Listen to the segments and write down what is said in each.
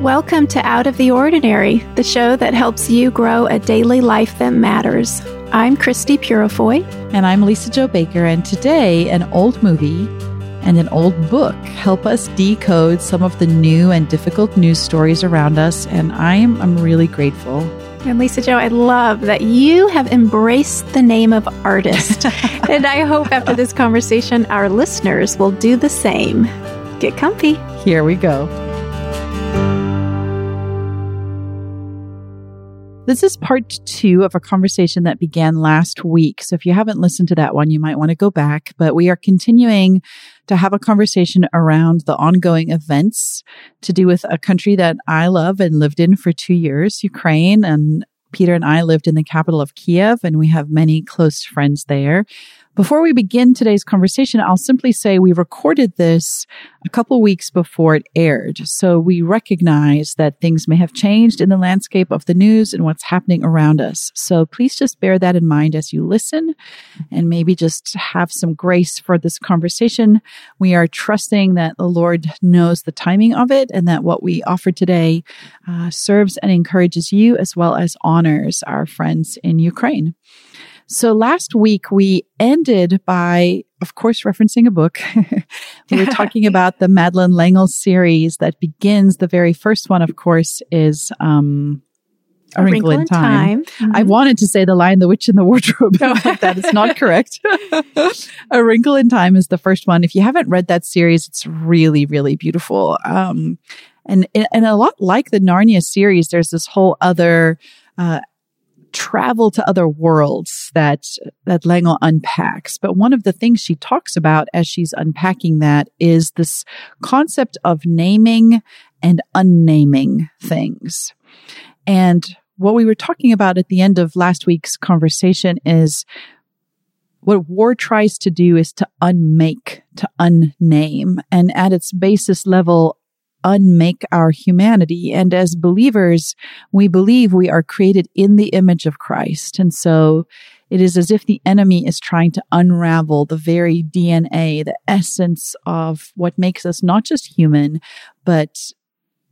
Welcome to Out of the Ordinary, the show that helps you grow a daily life that matters. I'm Christie Purifoy. And I'm Lisa Jo Baker. And today, an old movie and an old book help us decode some of the new and difficult news stories around us. And I'm, I'm really grateful. And Lisa Jo, I love that you have embraced the name of artist. and I hope after this conversation, our listeners will do the same. Get comfy. Here we go. This is part two of a conversation that began last week. So if you haven't listened to that one, you might want to go back. But we are continuing to have a conversation around the ongoing events to do with a country that I love and lived in for two years, Ukraine. And Peter and I lived in the capital of Kiev, and we have many close friends there. Before we begin today's conversation, I'll simply say we recorded this a couple weeks before it aired. So we recognize that things may have changed in the landscape of the news and what's happening around us. So please just bear that in mind as you listen and maybe just have some grace for this conversation. We are trusting that the Lord knows the timing of it and that what we offer today uh, serves and encourages you as well as honors our friends in Ukraine. So last week we ended by, of course, referencing a book. we were talking about the Madeleine L'Engle series that begins. The very first one, of course, is, um, a, a Wrinkle, Wrinkle, in Time. time. Mm-hmm. I wanted to say The Lion, the Witch, and the Wardrobe. No, that is not correct. a Wrinkle in Time is the first one. If you haven't read that series, it's really, really beautiful. Um, and, and a lot like the Narnia series, there's this whole other, uh, travel to other worlds that that L'Engle unpacks. But one of the things she talks about as she's unpacking that is this concept of naming and unnaming things. And what we were talking about at the end of last week's conversation is what war tries to do is to unmake, to unname. And at its basis level, unmake our humanity. And as believers, we believe we are created in the image of Christ. And so it is as if the enemy is trying to unravel the very DNA, the essence of what makes us not just human, but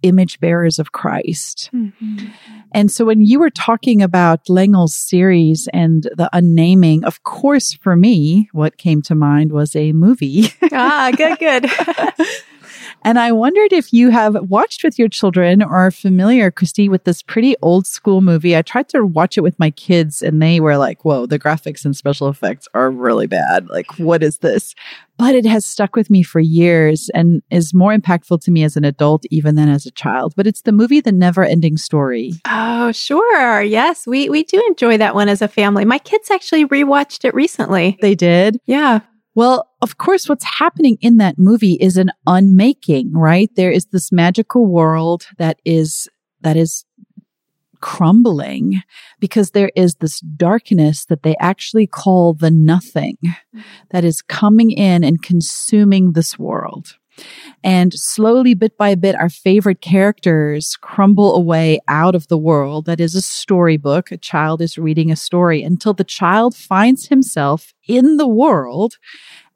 image bearers of Christ. Mm-hmm. And so when you were talking about L'Engle's series and the unnaming, of course, for me, what came to mind was a movie. ah, good, good. And I wondered if you have watched with your children or are familiar, Christie, with this pretty old school movie. I tried to watch it with my kids and they were like, whoa, the graphics and special effects are really bad. Like, what is this? But it has stuck with me for years and is more impactful to me as an adult even than as a child. But it's the movie The Never Ending Story. Oh, sure. Yes, we, we do enjoy that one as a family. My kids actually rewatched it recently. They did? Yeah. Well, of course, what's happening in that movie is an unmaking, right? There is this magical world that is, that is crumbling because there is this darkness that they actually call the nothing mm-hmm. that is coming in and consuming this world. And slowly, bit by bit, our favorite characters crumble away out of the world. That is a storybook. A child is reading a story until the child finds himself in the world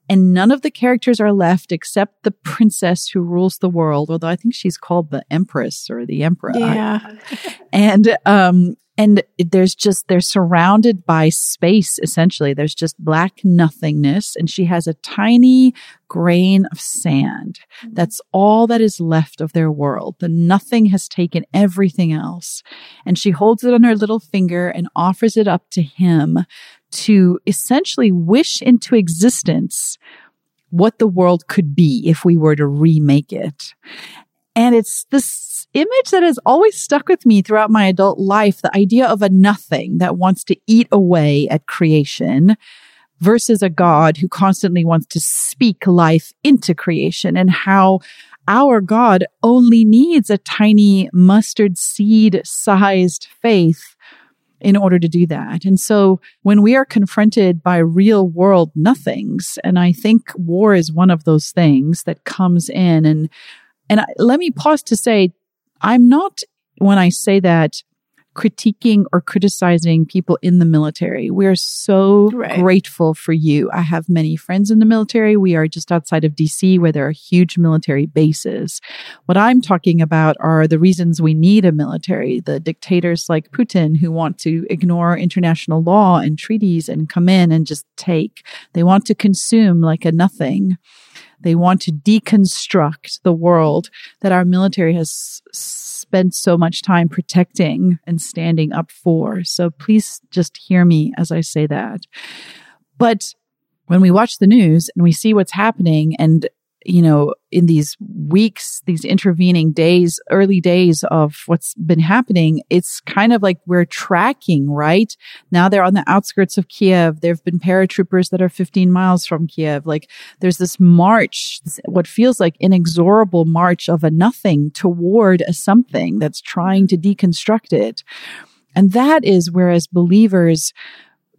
and none of the characters are left except the princess who rules the world although i think she's called the empress or the emperor. Yeah. And um and there's just they're surrounded by space essentially. There's just black nothingness and she has a tiny grain of sand. That's all that is left of their world. The nothing has taken everything else. And she holds it on her little finger and offers it up to him to essentially wish into existence what the world could be if we were to remake it and it's this image that has always stuck with me throughout my adult life. The idea of a nothing that wants to eat away at creation versus a God who constantly wants to speak life into creation and how our God only needs a tiny mustard seed sized faith in order to do that. And so when we are confronted by real world nothings, and I think war is one of those things that comes in and and I, let me pause to say, I'm not, when I say that, critiquing or criticizing people in the military. We are so Right. grateful for you. I have many friends in the military. We are just outside of DC where there are huge military bases. What I'm talking about are the reasons we need a military, the dictators like Putin who want to ignore international law and treaties and come in and just take. They want to consume like a nothing. They want to deconstruct the world that our military has spent so much time protecting and standing up for. So please just hear me as I say that. But when we watch the news and we see what's happening and you know, in these weeks, these intervening days, early days of what's been happening, it's kind of like we're tracking, right? Now they're on the outskirts of Kiev. There have been paratroopers that are 15 miles from Kiev. Like there's this march, what feels like inexorable march of a nothing toward a something that's trying to deconstruct it. And that is where, as believers,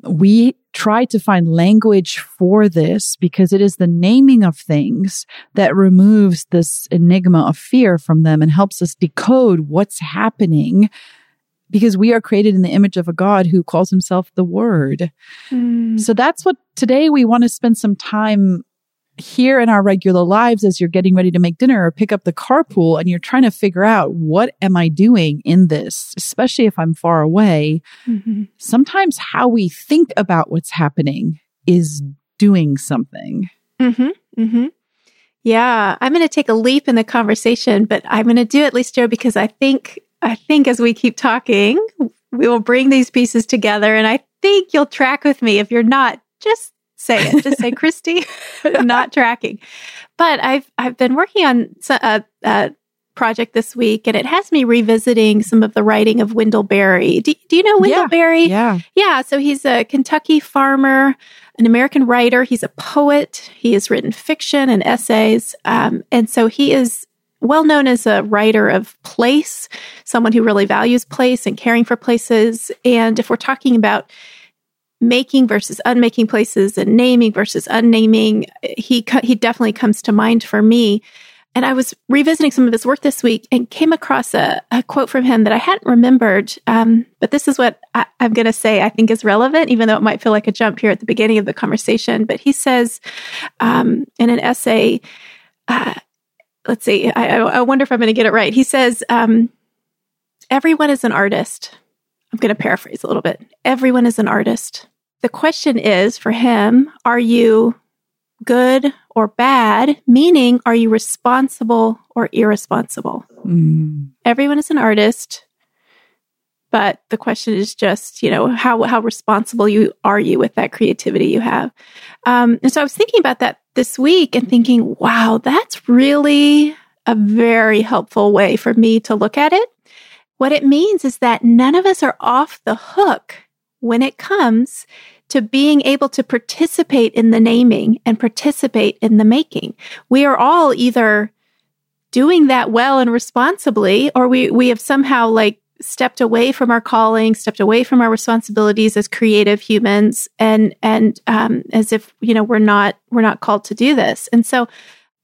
we try to find language for this because it is the naming of things that removes this enigma of fear from them and helps us decode what's happening because we are created in the image of a God who calls himself the Word. Mm. So that's what today we want to spend some time here in our regular lives as you're getting ready to make dinner or pick up the carpool and you're trying to figure out what am I doing in this, especially if I'm far away. Mhm. Sometimes how we think about what's happening is doing something. Mm-hmm. Mm-hmm. Yeah, I'm going to take a leap in the conversation, but I'm going to do it, at least, Joe, because I think I think as we keep talking, we will bring these pieces together, and I think you'll track with me. If you're not, just say it. Just say, Christie, not tracking. But I've I've been working on a, a project this week, and it has me revisiting some of the writing of Wendell Berry. Do, do you know Wendell Yeah. Berry? Yeah. Yeah, so he's a Kentucky farmer, an American writer. He's a poet. He has written fiction and essays. Um, and so he is well known as a writer of place, someone who really values place and caring for places. And if we're talking about making versus unmaking places and naming versus unnaming, he, he definitely comes to mind for me. And I was revisiting some of his work this week and came across a, a quote from him that I hadn't remembered. Um, but this is what I, I'm going to say I think is relevant, even though it might feel like a jump here at the beginning of the conversation. But he says um, in an essay, uh, let's see, I, I wonder if I'm going to get it right. He says, um, Everyone is an artist. I'm going to paraphrase a little bit. Everyone is an artist. The question is for him, are you good or bad? Meaning, are you responsible or irresponsible? Mm. Everyone is an artist, but the question is just, you know, how how responsible you are you with that creativity you have? Um, and so I was thinking about that this week and thinking, wow, that's really a very helpful way for me to look at it. What it means is that none of us are off the hook when it comes to being able to participate in the naming and participate in the making. We are all either doing that well and responsibly, or we, we have somehow like stepped away from our calling, stepped away from our responsibilities as creative humans, and and um, as if you know we're not we're not called to do this. And so,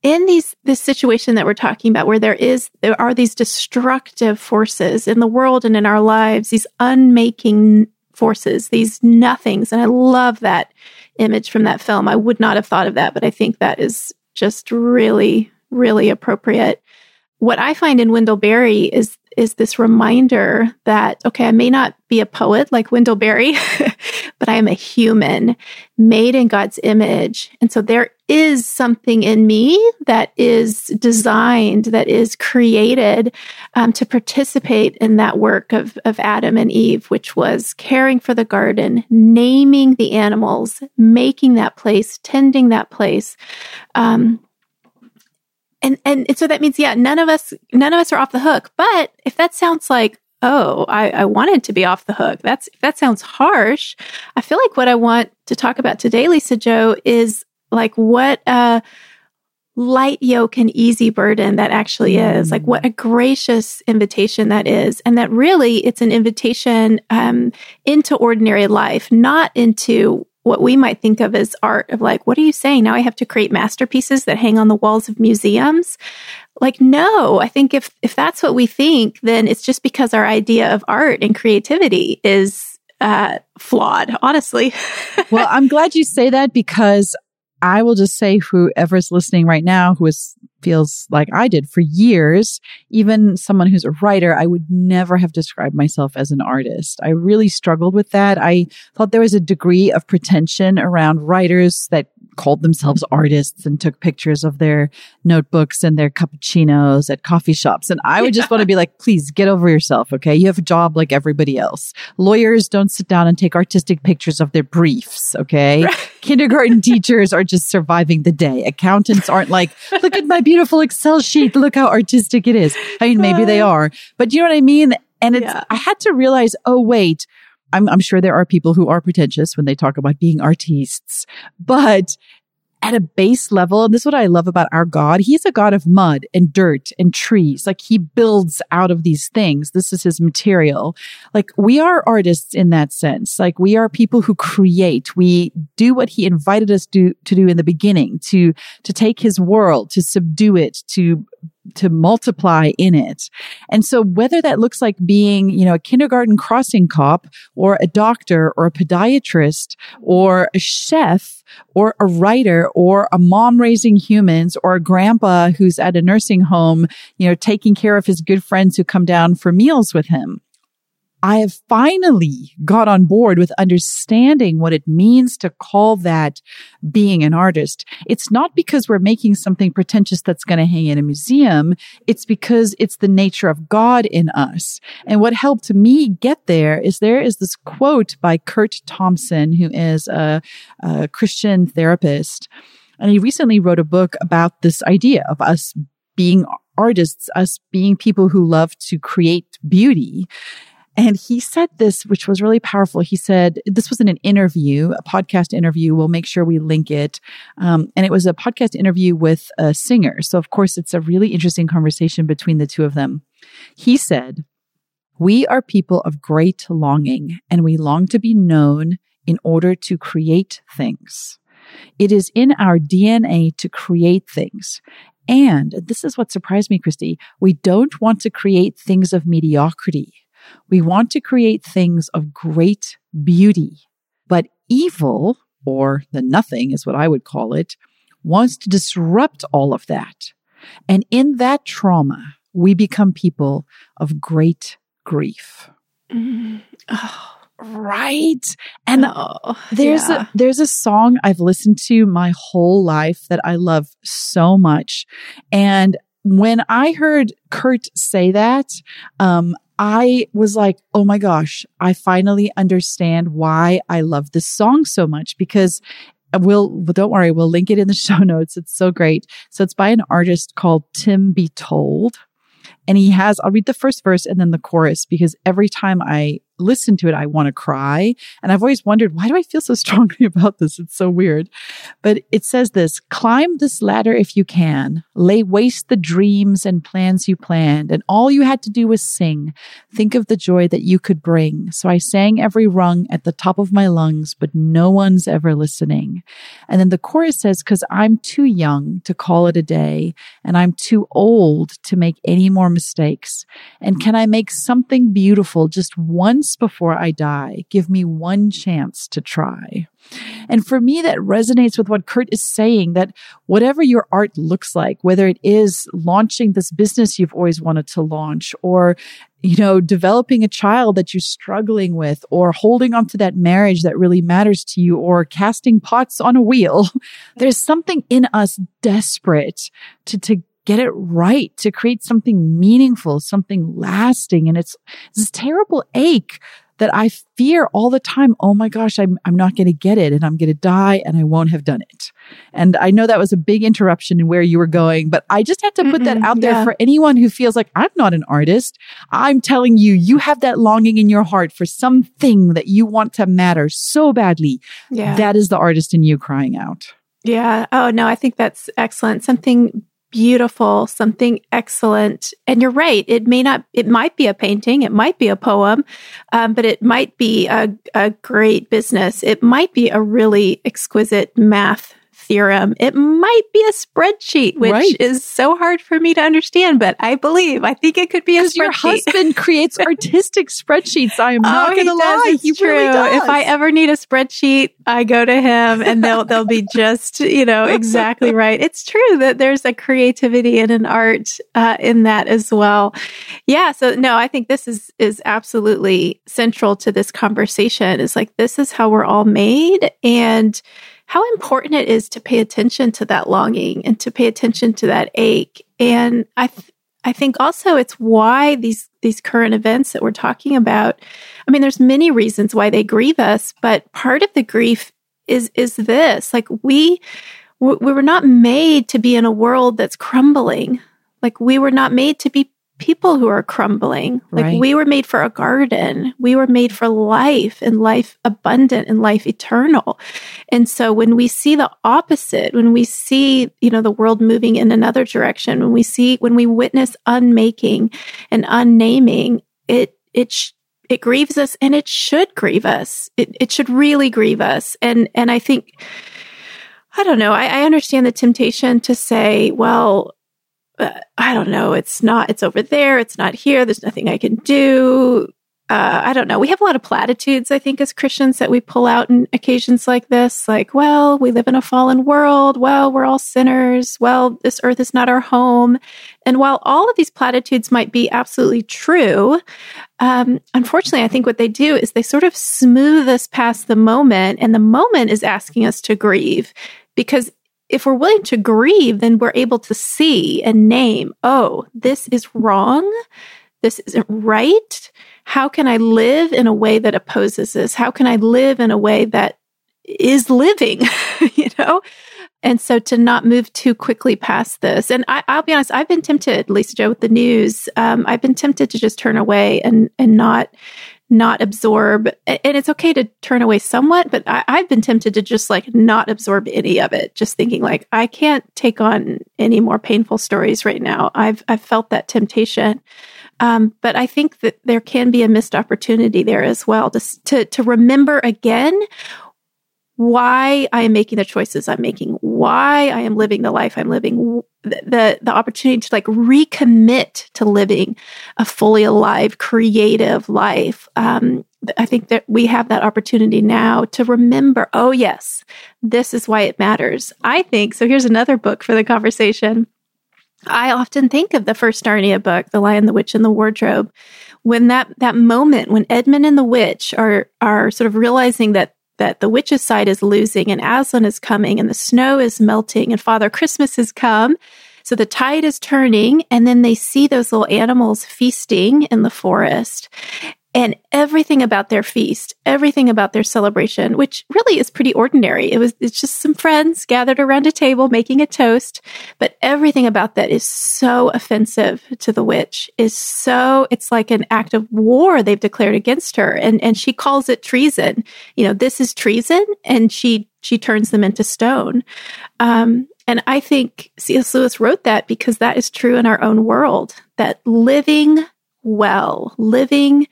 in these this situation that we're talking about, where there is there are these destructive forces in the world and in our lives, these unmaking forces, these nothings, and I love that image from that film. I would not have thought of that, but I think that is just really really appropriate. What I find in Wendell Berry is is this reminder that okay, I may not be a poet like Wendell Berry, but I am a human made in God's image. And so there is something in me that is designed, that is created um, to participate in that work of, of Adam and Eve, which was caring for the garden, naming the animals, making that place, tending that place. Um, and, and so that means yeah none of us none of us are off the hook but if that sounds like oh I, I wanted to be off the hook. That's that sounds harsh. I feel like what i want to talk about today lisa jo is like what a light yoke and easy burden that actually is like what a gracious invitation that is and that really it's an invitation um, into ordinary life not into what we might think of as art of like, what are you saying? Now I have to create masterpieces that hang on the walls of museums. Like, no, I think if, if that's what we think, then it's just because our idea of art and creativity is uh, flawed, honestly. well, I'm glad you say that because I will just say whoever's listening right now who is feels like I did for years, even someone who's a writer, I would never have described myself as an artist. I really struggled with that. I thought there was a degree of pretension around writers that called themselves artists and took pictures of their notebooks and their cappuccinos at coffee shops. And I would just want to be like, please get over yourself. Okay. You have a job like everybody else. Lawyers don't sit down and take artistic pictures of their briefs. Okay. Right. Kindergarten teachers are just surviving the day. Accountants aren't like, look at my beautiful Excel sheet. Look how artistic it is. I mean, maybe they uh. are, but you know what I mean? And it's, yeah. I had to realize, oh, wait, I'm, I'm sure there are people who are pretentious when they talk about being artists, but at a base level, and this is what I love about our God. He's a God of mud and dirt and trees. Like he builds out of these things. This is his material. Like we are artists in that sense. Like we are people who create. We do what he invited us to, to do in the beginning, to, to take his world, to subdue it, to to multiply in it. And so whether that looks like being, you know, a kindergarten crossing cop or a doctor or a podiatrist or a chef or a writer or a mom raising humans or a grandpa who's at a nursing home, you know, taking care of his good friends who come down for meals with him. I have finally got on board with understanding what it means to call that being an artist. It's not because we're making something pretentious that's going to hang in a museum. It's because it's the nature of God in us. And what helped me get there is there is this quote by Curt Thompson, who is a, a Christian therapist. And he recently wrote a book about this idea of us being artists, us being people who love to create beauty. And he said this, which was really powerful. He said, this was in an interview, a podcast interview. We'll make sure we link it. Um, and it was a podcast interview with a singer. So, of course, it's a really interesting conversation between the two of them. He said, We are people of great longing, and we long to be known in order to create things. It is in our DNA to create things. And this is what surprised me, Christie. We don't want to create things of mediocrity. We want to create things of great beauty, but evil, or the nothing is what I would call it, wants to disrupt all of that. And in that trauma, we become people of great grief. Mm. Oh, right. And oh, there's yeah. a there's a song I've listened to my whole life that I love so much. And when I heard Curt say that, um, I was like, oh my gosh, I finally understand why I love this song so much because we'll, don't worry, we'll link it in the show notes. It's so great. So it's by an artist called Tim Be Told. And he has, I'll read the first verse and then the chorus because every time I listen to it, I want to cry. And I've always wondered, why do I feel so strongly about this? It's so weird. But it says this, climb this ladder if you can, lay waste the dreams and plans you planned. And all you had to do was sing. Think of the joy that you could bring. So I sang every rung at the top of my lungs, but no one's ever listening. And then the chorus says, cause I'm too young to call it a day and I'm too old to make any more mistakes. And can I make something beautiful just once before I die. Give me one chance to try. And for me, that resonates with what Curt is saying that whatever your art looks like, whether it is launching this business you've always wanted to launch or you know, developing a child that you're struggling with or holding on to that marriage that really matters to you or casting pots on a wheel. There's something in us desperate to, to get it right, to create something meaningful, something lasting. And it's this terrible ache that I fear all the time. Oh my gosh, I'm, I'm not going to get it and I'm going to die and I won't have done it. And I know that was a big interruption in where you were going, but I just had to put Mm-mm, that out there yeah. for anyone who feels like I'm not an artist. I'm telling you, you have that longing in your heart for something that you want to matter so badly. Yeah. That is the artist in you crying out. Yeah. Oh no, I think that's excellent. Something beautiful, something excellent. And you're right. It may not, it might be a painting. It might be a poem, um, but it might be a, a great business. It might be a really exquisite math theorem. It might be a spreadsheet, which right. is so hard for me to understand, but I believe, I think it could be a spreadsheet. Your husband creates artistic spreadsheets. I am not oh, going to lie. He true. really. If I ever need a spreadsheet, I go to him and they'll, they'll be just, you know, exactly right. It's true that there's a creativity and an art, uh, in that as well. Yeah. So no, I think this is, is absolutely central to this conversation is like, this is how we're all made. And, how important it is to pay attention to that longing and to pay attention to that ache. And I, th- I think also it's why these, these current events that we're talking about, I mean, there's many reasons why they grieve us, but part of the grief is, is this, like we, we were not made to be in a world that's crumbling. Like we were not made to be people who are crumbling. Like right. we were made for a garden. We were made for life and life abundant and life eternal. And so when we see the opposite, when we see, you know, the world moving in another direction, when we see, when we witness unmaking and unnaming, it, it, sh- it grieves us and it should grieve us. It, it should really grieve us. And, and I think, I don't know. I, I understand the temptation to say, well, I don't know. It's not, it's over there. It's not here. There's nothing I can do. Uh, I don't know. We have a lot of platitudes, I think, as Christians that we pull out in occasions like this. Like, well, we live in a fallen world. Well, we're all sinners. Well, this earth is not our home. And while all of these platitudes might be absolutely true, um, unfortunately, I think what they do is they sort of smooth us past the moment, and the moment is asking us to grieve because if we're willing to grieve, then we're able to see and name, oh, this is wrong. This isn't right. How can I live in a way that opposes this? How can I live in a way that is living, you know? And so to not move too quickly past this. And I, will be honest, I've been tempted, Lisa Jo, with the news. Um, I've been tempted to just turn away and, and not not absorb and it's okay to turn away somewhat but I, i've been tempted to just like not absorb any of it. Just thinking like i can't take on any more painful stories right now. I've i've felt that temptation. Um, but I think that there can be a missed opportunity there as well to, to, to remember again why I am making the choices I'm making, why I am living the life I'm living, the, the opportunity to like recommit to living a fully alive, creative life. Um, I think that we have that opportunity now to remember, oh, yes, this is why it matters. I think so. Here's another book for the conversation. I often think of the first Narnia book, The Lion, the Witch, and the Wardrobe, when that, that moment when Edmund and the witch are, are sort of realizing that that the witch's side is losing and Aslan is coming and the snow is melting and Father Christmas has come. So the tide is turning and then they see those little animals feasting in the forest and everything about their feast, everything about their celebration, which really is pretty ordinary. It was, it's just some friends gathered around a table making a toast, but everything about that is so offensive to the witch, is so, it's like an act of war they've declared against her. And, and she calls it treason. You know, this is treason. And she, she turns them into stone. Um, and I think C.S. Lewis wrote that because that is true in our own world, that living well, living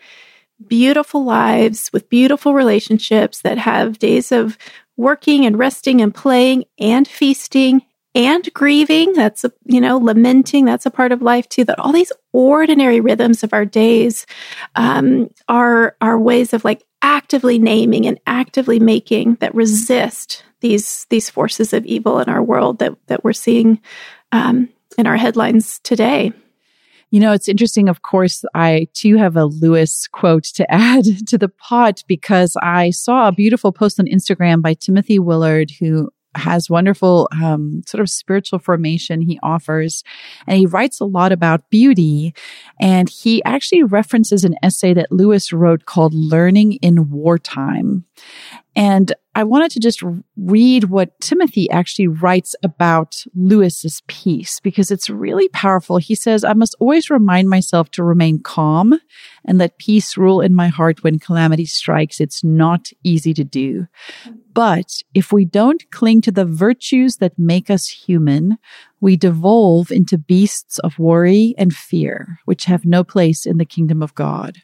beautiful lives with beautiful relationships that have days of working and resting and playing and feasting and grieving. That's, a, you know, lamenting. That's a part of life too. That all these ordinary rhythms of our days um, are, are ways of like actively naming and actively making that resist these, these forces of evil in our world that, that we're seeing um, in our headlines today. You know, it's interesting. Of course, I too have a Lewis quote to add to the pot because I saw a beautiful post on Instagram by Timothy Willard, who has wonderful um, sort of spiritual formation he offers and he writes a lot about beauty and he actually references an essay that lewis wrote called learning in wartime and I wanted to just read what Timothy actually writes about Lewis's piece because it's really powerful. He says, I must always remind myself to remain calm and let peace rule in my heart when calamity strikes. It's not easy to do. But if we don't cling to the virtues that make us human, we devolve into beasts of worry and fear, which have no place in the kingdom of God.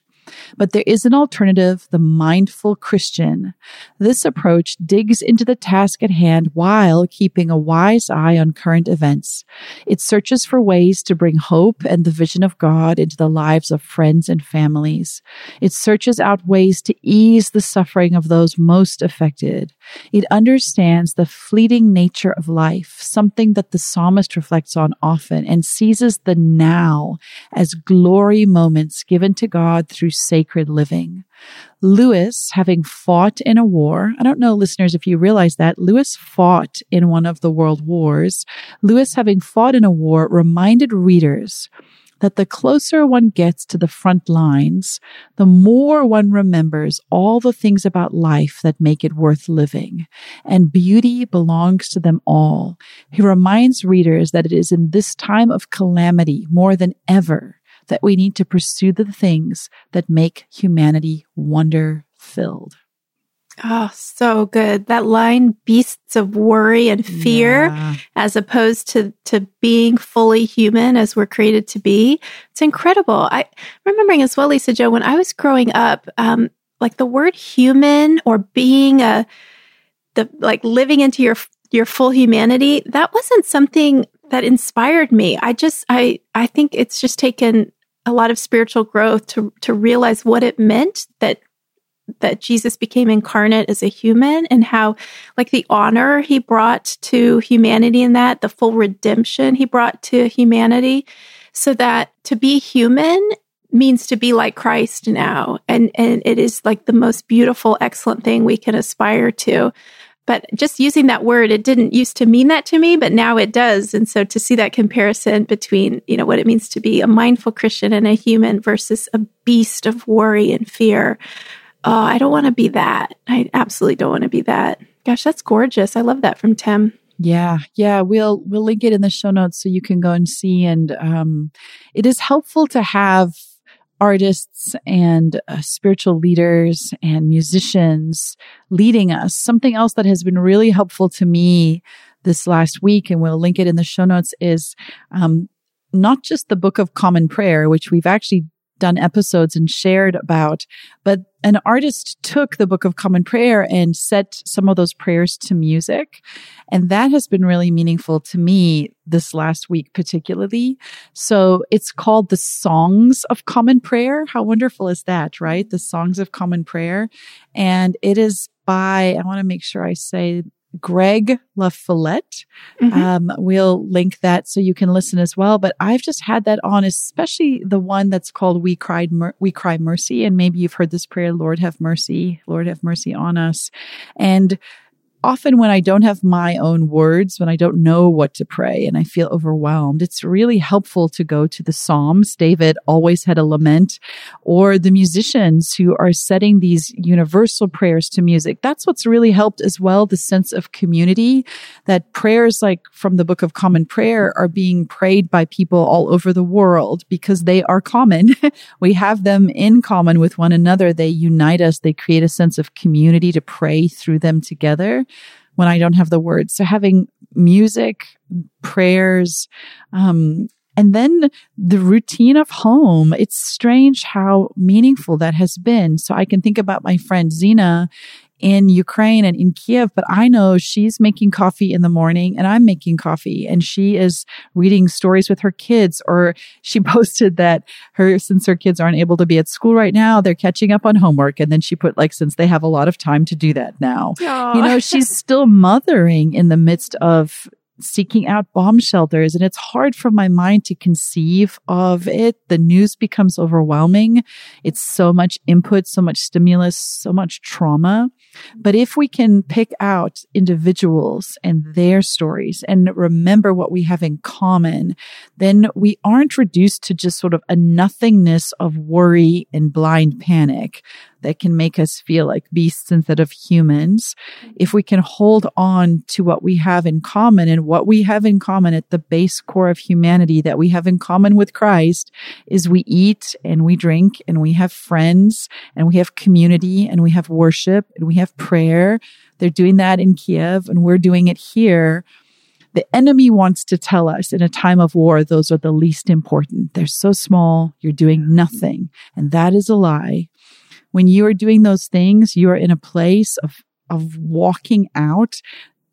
But there is an alternative, the mindful Christian. This approach digs into the task at hand while keeping a wise eye on current events. It searches for ways to bring hope and the vision of God into the lives of friends and families. It searches out ways to ease the suffering of those most affected. It understands the fleeting nature of life, something that the psalmist reflects on often, and seizes the now as glory moments given to God through sacred living. Lewis, having fought in a war, I don't know, listeners, if you realize that, Lewis fought in one of the world wars. Lewis, having fought in a war, reminded readers that the closer one gets to the front lines, the more one remembers all the things about life that make it worth living. And beauty belongs to them all. He reminds readers that it is in this time of calamity more than ever that we need to pursue the things that make humanity wonder filled. Oh, so good. That line, beasts of worry and fear, yeah. as opposed to, to being fully human as we're created to be. It's incredible. I remembering as well, Lisa Jo, when I was growing up, um, like the word human or being a, the, like living into your, your full humanity, that wasn't something that inspired me. I just, I, I think it's just taken a lot of spiritual growth to, to realize what it meant that that Jesus became incarnate as a human and how like the honor he brought to humanity in that, the full redemption he brought to humanity so that to be human means to be like Christ now. And, and it is like the most beautiful, excellent thing we can aspire to. But just using that word, it didn't used to mean that to me, but now it does. And so to see that comparison between, you know, what it means to be a mindful Christian and a human versus a beast of worry and fear, oh, I don't want to be that. I absolutely don't want to be that. Gosh, that's gorgeous. I love that from Tim. Yeah, yeah, we'll we'll link it in the show notes so you can go and see. And um, it is helpful to have artists and uh, spiritual leaders and musicians leading us. Something else that has been really helpful to me this last week, and we'll link it in the show notes, is um, not just the Book of Common Prayer, which we've actually done episodes and shared about. But an artist took the Book of Common Prayer and set some of those prayers to music. And that has been really meaningful to me this last week, particularly. So it's called the Songs of Common Prayer. How wonderful is that, right? The Songs of Common Prayer. And it is by, I want to make sure I say Greg LaFollette. Mm-hmm. Um, we'll link that so you can listen as well. But I've just had that on, especially the one that's called "We Cried, Mer- We Cry Mercy," and maybe you've heard this prayer: "Lord have mercy, Lord have mercy on us," and often when I don't have my own words, when I don't know what to pray and I feel overwhelmed, it's really helpful to go to the Psalms. David always had a lament or the musicians who are setting these universal prayers to music. That's what's really helped as well. The sense of community that prayers like from the book of common prayer are being prayed by people all over the world because they are common. we have them in common with one another. They unite us. They create a sense of community to pray through them together when I don't have the words. So having music, prayers, um, and then the routine of home. It's strange how meaningful that has been. So I can think about my friend Zena in Ukraine and in Kiev, but I know she's making coffee in the morning and I'm making coffee and she is reading stories with her kids or she posted that her, since her kids aren't able to be at school right now, they're catching up on homework. And then she put like, since they have a lot of time to do that now, Aww. you know, she's still mothering in the midst of seeking out bomb shelters. And it's hard for my mind to conceive of it. The news becomes overwhelming. It's so much input, so much stimulus, so much trauma. But if we can pick out individuals and their stories and remember what we have in common, then we aren't reduced to just sort of a nothingness of worry and blind panic that can make us feel like beasts instead of humans. Mm-hmm. If we can hold on to what we have in common and what we have in common at the base core of humanity that we have in common with Christ is we eat and we drink and we have friends and we have community and we have worship and we have prayer. They're doing that in Kiev and we're doing it here the enemy wants to tell us in a time of war, those are the least important. They're so small, you're doing nothing. And that is a lie. When you are doing those things, you are in a place of, of walking out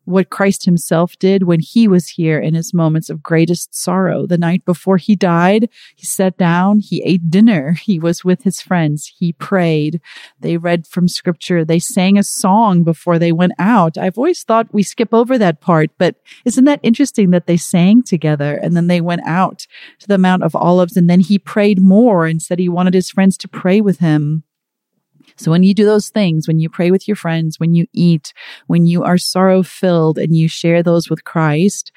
what Christ himself did when he was here in his moments of greatest sorrow. The night before he died, he sat down, he ate dinner, he was with his friends, he prayed, they read from scripture, they sang a song before they went out. I've always thought we skip over that part, but isn't that interesting that they sang together and then they went out to the Mount of Olives and then he prayed more and said he wanted his friends to pray with him. So when you do those things, when you pray with your friends, when you eat, when you are sorrow filled and you share those with Christ,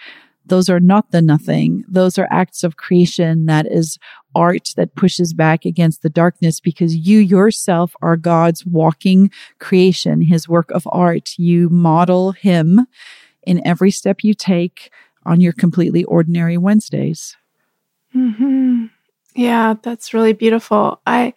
those are not the nothing. Those are acts of creation that is art that pushes back against the darkness because you yourself are God's walking creation, his work of art. You model him in every step you take on your completely ordinary Wednesdays. Mm-hmm. Yeah, that's really beautiful. I,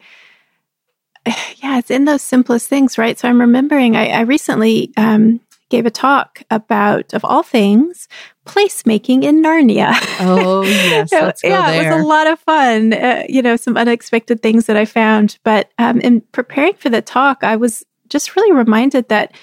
yeah, it's in those simplest things, right? So I'm remembering I, I recently um, gave a talk about, of all things, placemaking in Narnia. Oh, yes. Let's go yeah, there. it was a lot of fun. Uh, you know, some unexpected things that I found. But um, in preparing for the talk, I was just really reminded that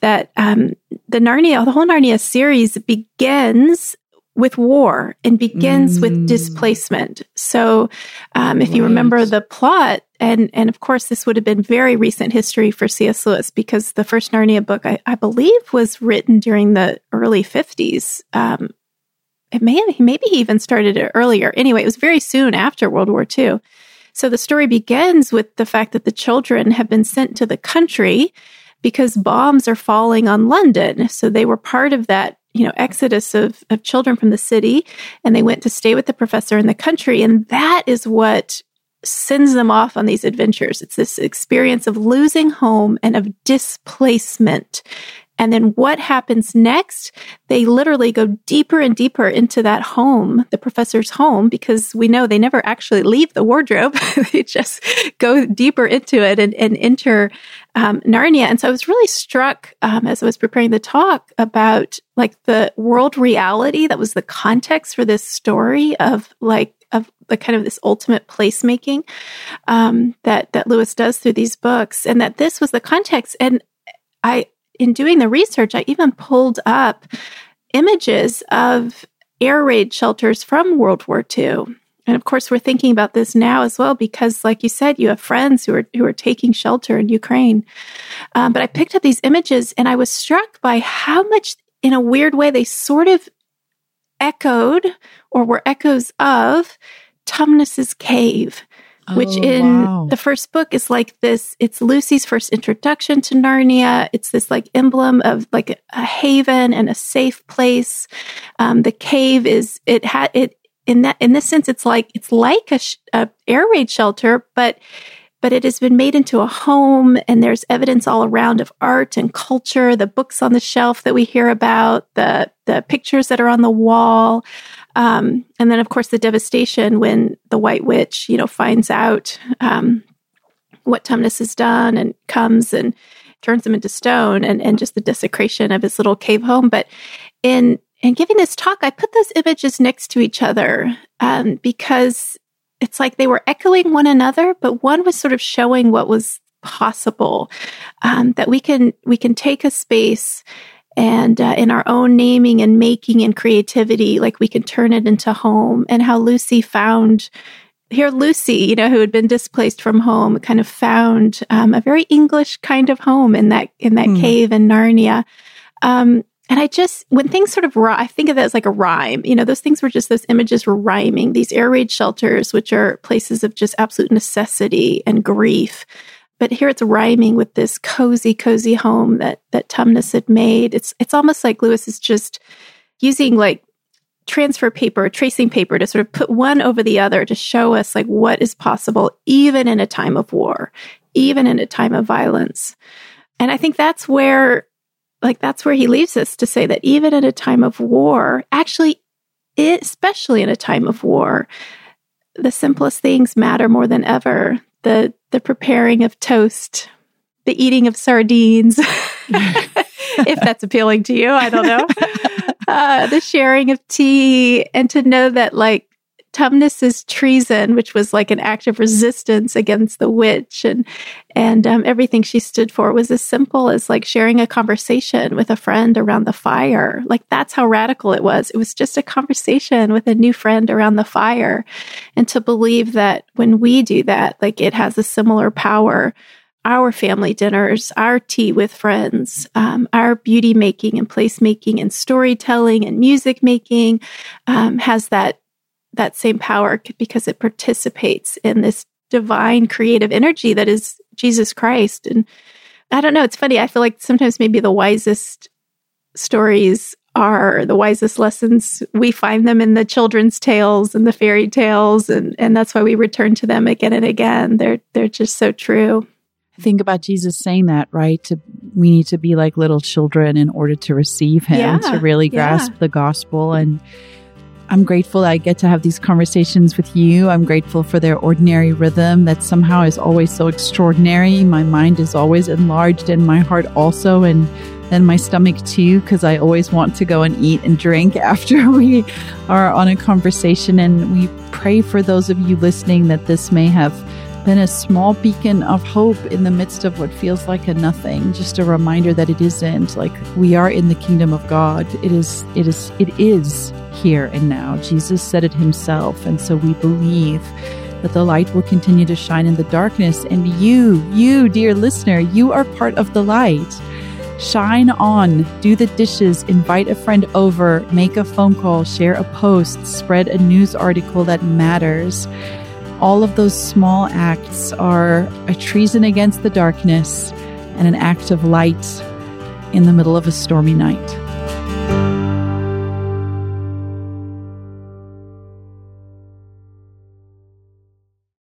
that um, the Narnia, the whole Narnia series begins with war and begins mm. with displacement. So, um, if right. you remember the plot, and and of course, this would have been very recent history for C.S. Lewis because the first Narnia book, I, I believe, was written during the early fifties. Um, it may have, maybe he even started it earlier. Anyway, it was very soon after World War II. So the story begins with the fact that the children have been sent to the country because bombs are falling on London. So they were part of that you know exodus of, of children from the city and they went to stay with the professor in the country and that is what sends them off on these adventures. It's this experience of losing home and of displacement and then what happens next? They literally go deeper and deeper into that home, the professor's home, because we know they never actually leave the wardrobe. they just go deeper into it and, and enter um, Narnia. And so I was really struck um, as I was preparing the talk about like the world reality that was the context for this story of like of the kind of this ultimate placemaking um, that that Lewis does through these books, and that this was the context. And I in doing the research, I even pulled up images of air raid shelters from World War II. And of course, we're thinking about this now as well because, like you said, you have friends who are who are taking shelter in Ukraine. Um, but I picked up these images and I was struck by how much, in a weird way, they sort of echoed or were echoes of Tumnus's cave which oh, in wow. the first book is like this it's lucy's first introduction to narnia. It's this like emblem of like a haven and a safe place. Um, the cave is it had it in that in this sense it's like it's like a, sh- a air raid shelter but but it has been made into a home and there's evidence all around of art and culture the books on the shelf that we hear about the the pictures that are on the wall um, and then, of course, the devastation when the White Witch, you know, finds out um, what Tumnus has done and comes and turns him into stone, and and just the desecration of his little cave home. But in in giving this talk, I put those images next to each other um, because it's like they were echoing one another, but one was sort of showing what was possible um, that we can we can take a space and uh, in our own naming and making and creativity, like we can turn it into home. And how Lucy found here, Lucy, you know, who had been displaced from home, kind of found um, a very English kind of home in that in that mm. cave in Narnia. Um, and I just, when things sort of, I think of it as like a rhyme. You know, those things were just, those images were rhyming. These air raid shelters, which are places of just absolute necessity and grief, but here it's rhyming with this cozy, cozy home that that Tumnus had made. It's it's almost like Lewis is just using like transfer paper, tracing paper to sort of put one over the other to show us like what is possible even in a time of war, even in a time of violence. And I think that's where, like, that's where he leaves us to say that even in a time of war, actually, especially in a time of war, the simplest things matter more than ever. The the preparing of toast, the eating of sardines, if that's appealing to you, I don't know. Uh, the sharing of tea, and to know that like Tumnus's treason, which was like an act of resistance against the witch, and and um, everything she stood for was as simple as like sharing a conversation with a friend around the fire. Like that's how radical it was. It was just a conversation with a new friend around the fire, and to believe that when we do that, like it has a similar power our family dinners, our tea with friends, um, our beauty making and placemaking and storytelling and music making um, has that that same power because it participates in this divine creative energy that is Jesus Christ. And I don't know, it's funny. I feel like sometimes maybe the wisest stories are the wisest lessons. We find them in the children's tales and the fairy tales, and, and that's why we return to them again and again. They're they're just so true. Think about Jesus saying that, right? To, we need to be like little children in order to receive Him, yeah, to really grasp yeah. the gospel and I'm grateful I get to have these conversations with you. I'm grateful for their ordinary rhythm that somehow is always so extraordinary. My mind is always enlarged and my heart also, and then my stomach too, because I always want to go and eat and drink after we are on a conversation. And we pray for those of you listening that this may have been a small beacon of hope in the midst of what feels like a nothing. Just a reminder that it isn't like we are in the kingdom of God. It is, it is, it is here and now. Jesus said it himself. And so we believe that the light will continue to shine in the darkness. And you, you, dear listener, you are part of the light. Shine on, do the dishes, invite a friend over, make a phone call, share a post, spread a news article that matters. All of those small acts are a treason against the darkness and an act of light in the middle of a stormy night.